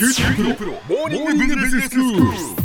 QT プロ,プロモーニングビジネススクール。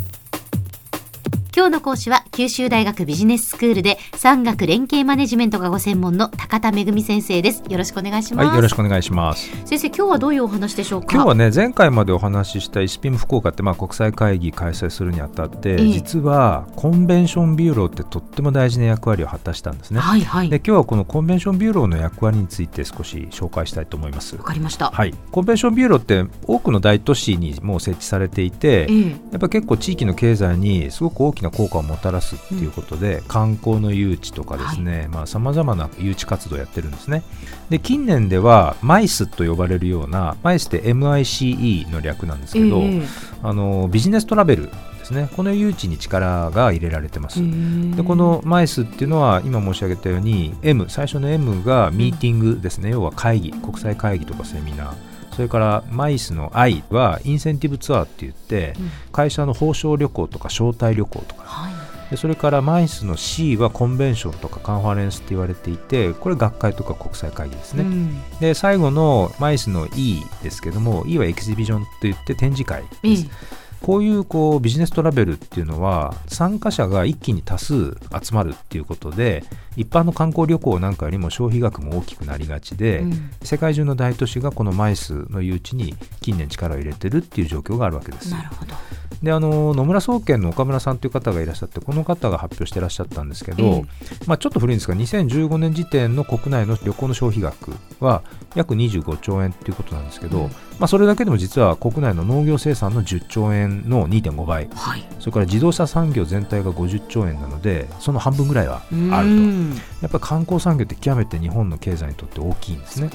今日の講師は九州大学ビジネススクールで産学連携マネジメントがご専門の高田恵先生です。よろしくお願いします、はい、よろしくお願いします。先生今日はどういうお話でしょうか？今日はね前回までお話しした ISPIM 福岡ってまあ国際会議開催するにあたって、えー、実はコンベンションビューローってとっても大事な役割を果たしたんですね。はいはい。で今日はこのコンベンションビューローの役割について少し紹介したいと思います。わかりました。はい。コンベンションビューローって多くの大都市にもう設置されていて、えー、やっぱ結構地域の経済にすごく大きな効果をもたらすすっていうことで、うん、観光の誘致とかですねさまざ、まな誘致活動をやってるんですね。で近年では MICE と呼ばれるような MICE って MICE の略なんですけど、えー、あのビジネストラベルですね。この誘致に力が入れられてます。でこの MICE っていうのは今申し上げたように M 最初の M がミーティングですね、うん、要は会議国際会議とかセミナーそれからマイスの I はインセンティブツアーって言って、会社の報奨旅行とか招待旅行とか、はい。でそれからマイスの C はコンベンションとかカンファレンスって言われていてこれ学会とか国際会議ですね、うん、で最後のマイスの E ですけども E はエキシビジョンといって展示会です、うんこういうこうビジネストラベルっていうのは参加者が一気に多数集まるっていうことで一般の観光旅行なんかよりも消費額も大きくなりがちで、うん、世界中の大都市がこのマイスの誘致に近年力を入れてるっていう状況があるわけです。なるほどであの野村総研の岡村さんという方がいらっしゃってこの方が発表してらっしゃったんですけど、えー、まあ、ちょっと古いんですが2015年時点の国内の旅行の消費額は約25兆円ということなんですけど、うん、まあ、それだけでも実は国内の農業生産の10兆円の2.5倍、はい、それから自動車産業全体が50兆円なのでその半分ぐらいはあると。やっぱり観光産業って極めて日本の経済にとって大きいんですね。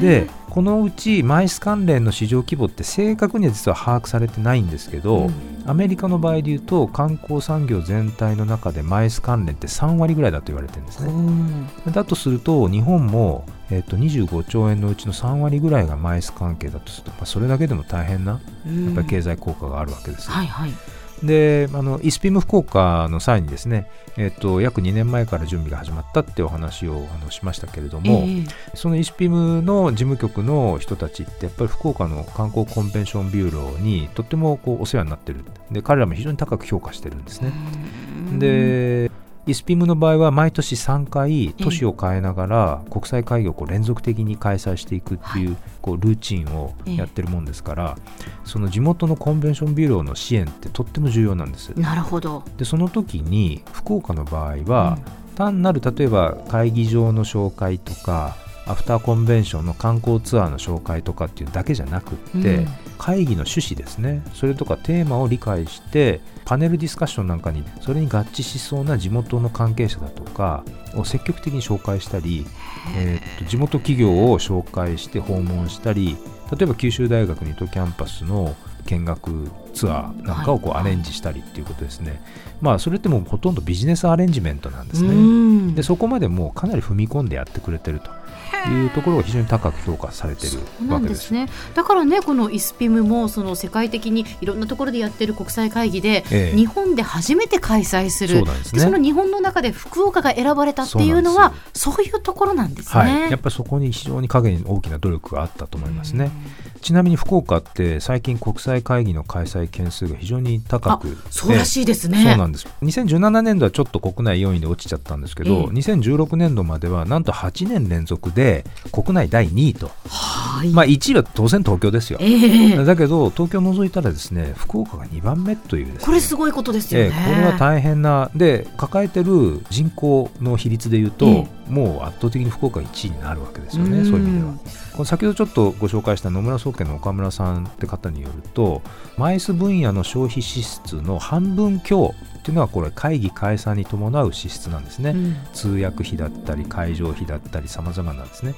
でこのうちマイス関連の市場規模って正確には実は把握されてないんですけど、うん、アメリカの場合でいうと観光産業全体の中でマイス関連って3割ぐらいだと言われてるんですね。うん、だとすると日本もえー、と25兆円のうちの3割ぐらいがマイス関係だとすると、まあ、それだけでも大変なやっぱり経済効果があるわけです。はいはいであのイスピム福岡の際にですね、えーと、約2年前から準備が始まったってお話をあのしましたけれども、えー、そのイスピムの事務局の人たちってやっぱり福岡の観光コンベンションビューローにとってもこうお世話になってる。で彼らも非常に高く評価してるんですね。でイスピムの場合は毎年3回都市を変えながら国際会議をこう連続的に開催していくっていうこうルーチンをやってるもんですからその地元のコンベンションビューローの支援ってとっても重要なんです。なるほど。でその時に福岡の場合は、単なる例えば会議場の紹介とかアフターコンベンションの観光ツアーの紹介とかっていうだけじゃなくって、うん、会議の趣旨ですね。それとかテーマを理解してパネルディスカッションなんかにそれに合致しそうな地元の関係者だとかを積極的に紹介したり、えー、っと地元企業を紹介して訪問したり例えば九州大学ニットキャンパスの見学ツアーなんかをこうアレンジしたりっていうことですね、はい、まあそれってもうほとんどビジネスアレンジメントなんですね。でそこまでもうかなり踏み込んでやってくれてるというところが非常に高く評価されているわけですね。だからねこのイスピムもその世界的にいろんなところでやってる国際会議で、ええ、日本で初めて開催する。そ、ね,、の日本の中で福岡が選ばれたっていうのはそういうところなんですね、はい、やっぱりそこに非常に影に大きな努力があったと思いますね。ちなみに福岡って最近国際会議の開催件数が非常に高くそうらしいですね。そうなんです。2017年度はちょっと国内4位で落ちちゃったんですけど、ええ、2016年度まではなんと8年連続で国内第2位と、はい。まあ、1位は当然東京ですよ、えー、だけど東京を除いたらですね福岡が2番目という、ね、これすごいことですよね、えー、これは大変なで抱えてる人口の比率でいうと、えーもう圧倒的に福岡1位になるわけですよね、そういう意味では。この先ほどちょっとご紹介した野村総研の岡村さんって方によると、マイス分野の消費支出の半分強っていうのはこれ会議解散に伴う支出なんですね、うん、通訳費だったり会場費だったりさまざまなんですね。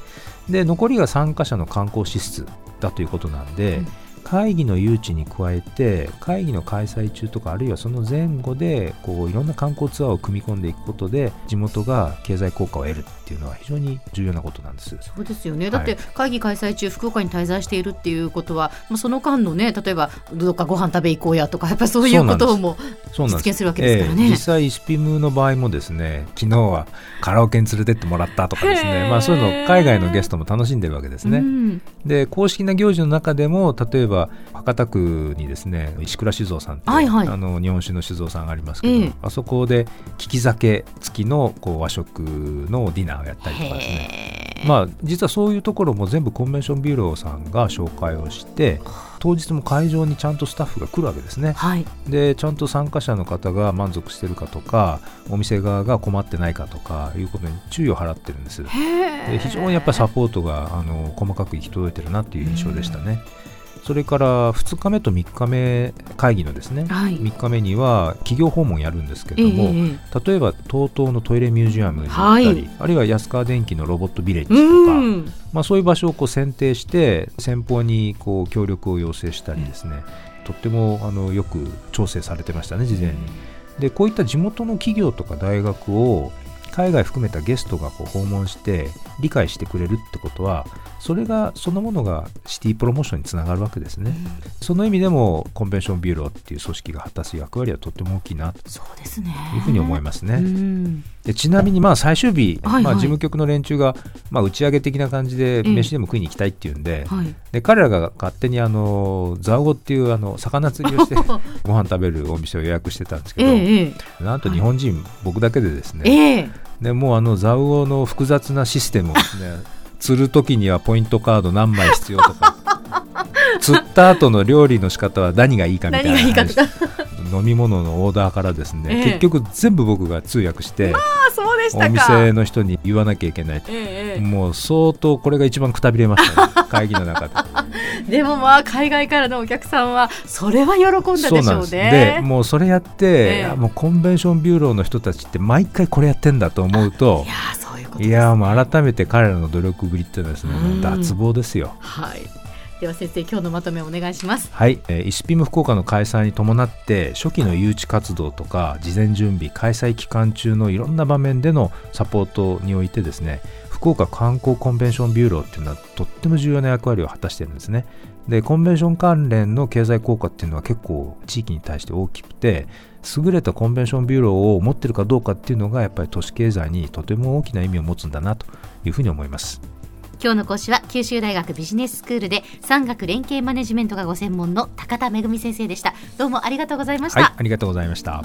で残りが参加者の観光支出だということなんで、うん会議の誘致に加えて会議の開催中とかあるいはその前後でこういろんな観光ツアーを組み込んでいくことで地元が経済効果を得るっていうのは非常に重要なことなんです。そうですよね、だって会議開催中福岡に滞在しているっていうことは、まあ、その間のね例えばどっかご飯食べ行こうやとかやっぱりそういうことも実現するわけですからね、えー、実際スピムの場合もですね昨日はカラオケに連れてってもらったとかですね。まあそういうの海外のゲストも楽しんでるわけですね、うん、で公式な行事の中でも例えばは博多区にですね石倉酒造さんって、はいはい、あの日本酒の酒造さんがありますけど、えー、あそこで利き酒付きのこう和食のディナーをやったりとかですね。まあ、実はそういうところも全部コンベンションビューローさんが紹介をして当日も会場にちゃんとスタッフが来るわけですね、はい、でちゃんと参加者の方が満足してるかとかお店側が困ってないかとかいうことに注意を払ってるんです。で非常にやっぱりサポートがあの細かく行き届いてるなっていう印象でしたね。それから2日目と3日目会議のですね、はい、3日目には企業訪問やるんですけども、えー、例えば TOTO のトイレミュージアムに行ったり、はい、あるいは安川電機のロボットビレッジとか、まあ、そういう場所をこう選定して先方にこう協力を要請したりですね、とってもあのよく調整されてましたね事前に。でこういった地元の企業とか大学を海外含めたゲストがこう訪問して理解してくれるってことはそれがそのものがシティプロモーションにつながるわけですね、うん、その意味でもコンベンションビューローっていう組織が果たす役割はとっても大きいなというふうに思いますね。でちなみにまあ最終日、はいはい、まあ、事務局の連中がまあ打ち上げ的な感じで飯でも食いに行きたいっていうんではい、で彼らが勝手にあのザオゴっていうあの魚釣りをして ご飯食べるお店を予約してたんですけど、ええ、なんと日本人、僕だけでですね、えでもうあのザウオの複雑なシステムをですね釣る時にはポイントカード何枚必要とか。釣った後の料理の仕方は何がいいかみたいな話。飲み物のオーダーからですね、ええ、結局全部僕が通訳して、まあ、そうでしたお店の人に言わなきゃいけない、え、もう相当これが一番くたびれましたね 会議の中で。でもまあ海外からのお客さんはそれは喜んだでしょうね。でもうそれやって、もうコンベンションビューローの人たちって毎回これやってんだと思うといやそういやもう改めて彼らの努力ぶりっていうのはですね、脱帽ですよ。はいでは先生今日のまとめをお願いします。はい、えー、 ISPIM 福岡の開催に伴って初期の誘致活動とか事前準備開催期間中のいろんな場面でのサポートにおいてですね福岡観光コンベンションビューローっていうのはとっても重要な役割を果たしてるんですね。でコンベンション関連の経済効果っていうのは結構地域に対して大きくて優れたコンベンションビューローを持ってるかどうかっていうのがやっぱり都市経済にとても大きな意味を持つんだなというふうに思います。今日の講師は九州大学ビジネススクールで産学連携マネジメントがご専門の高田恵先生でした。どうもありがとうございました、はい、ありがとうございました。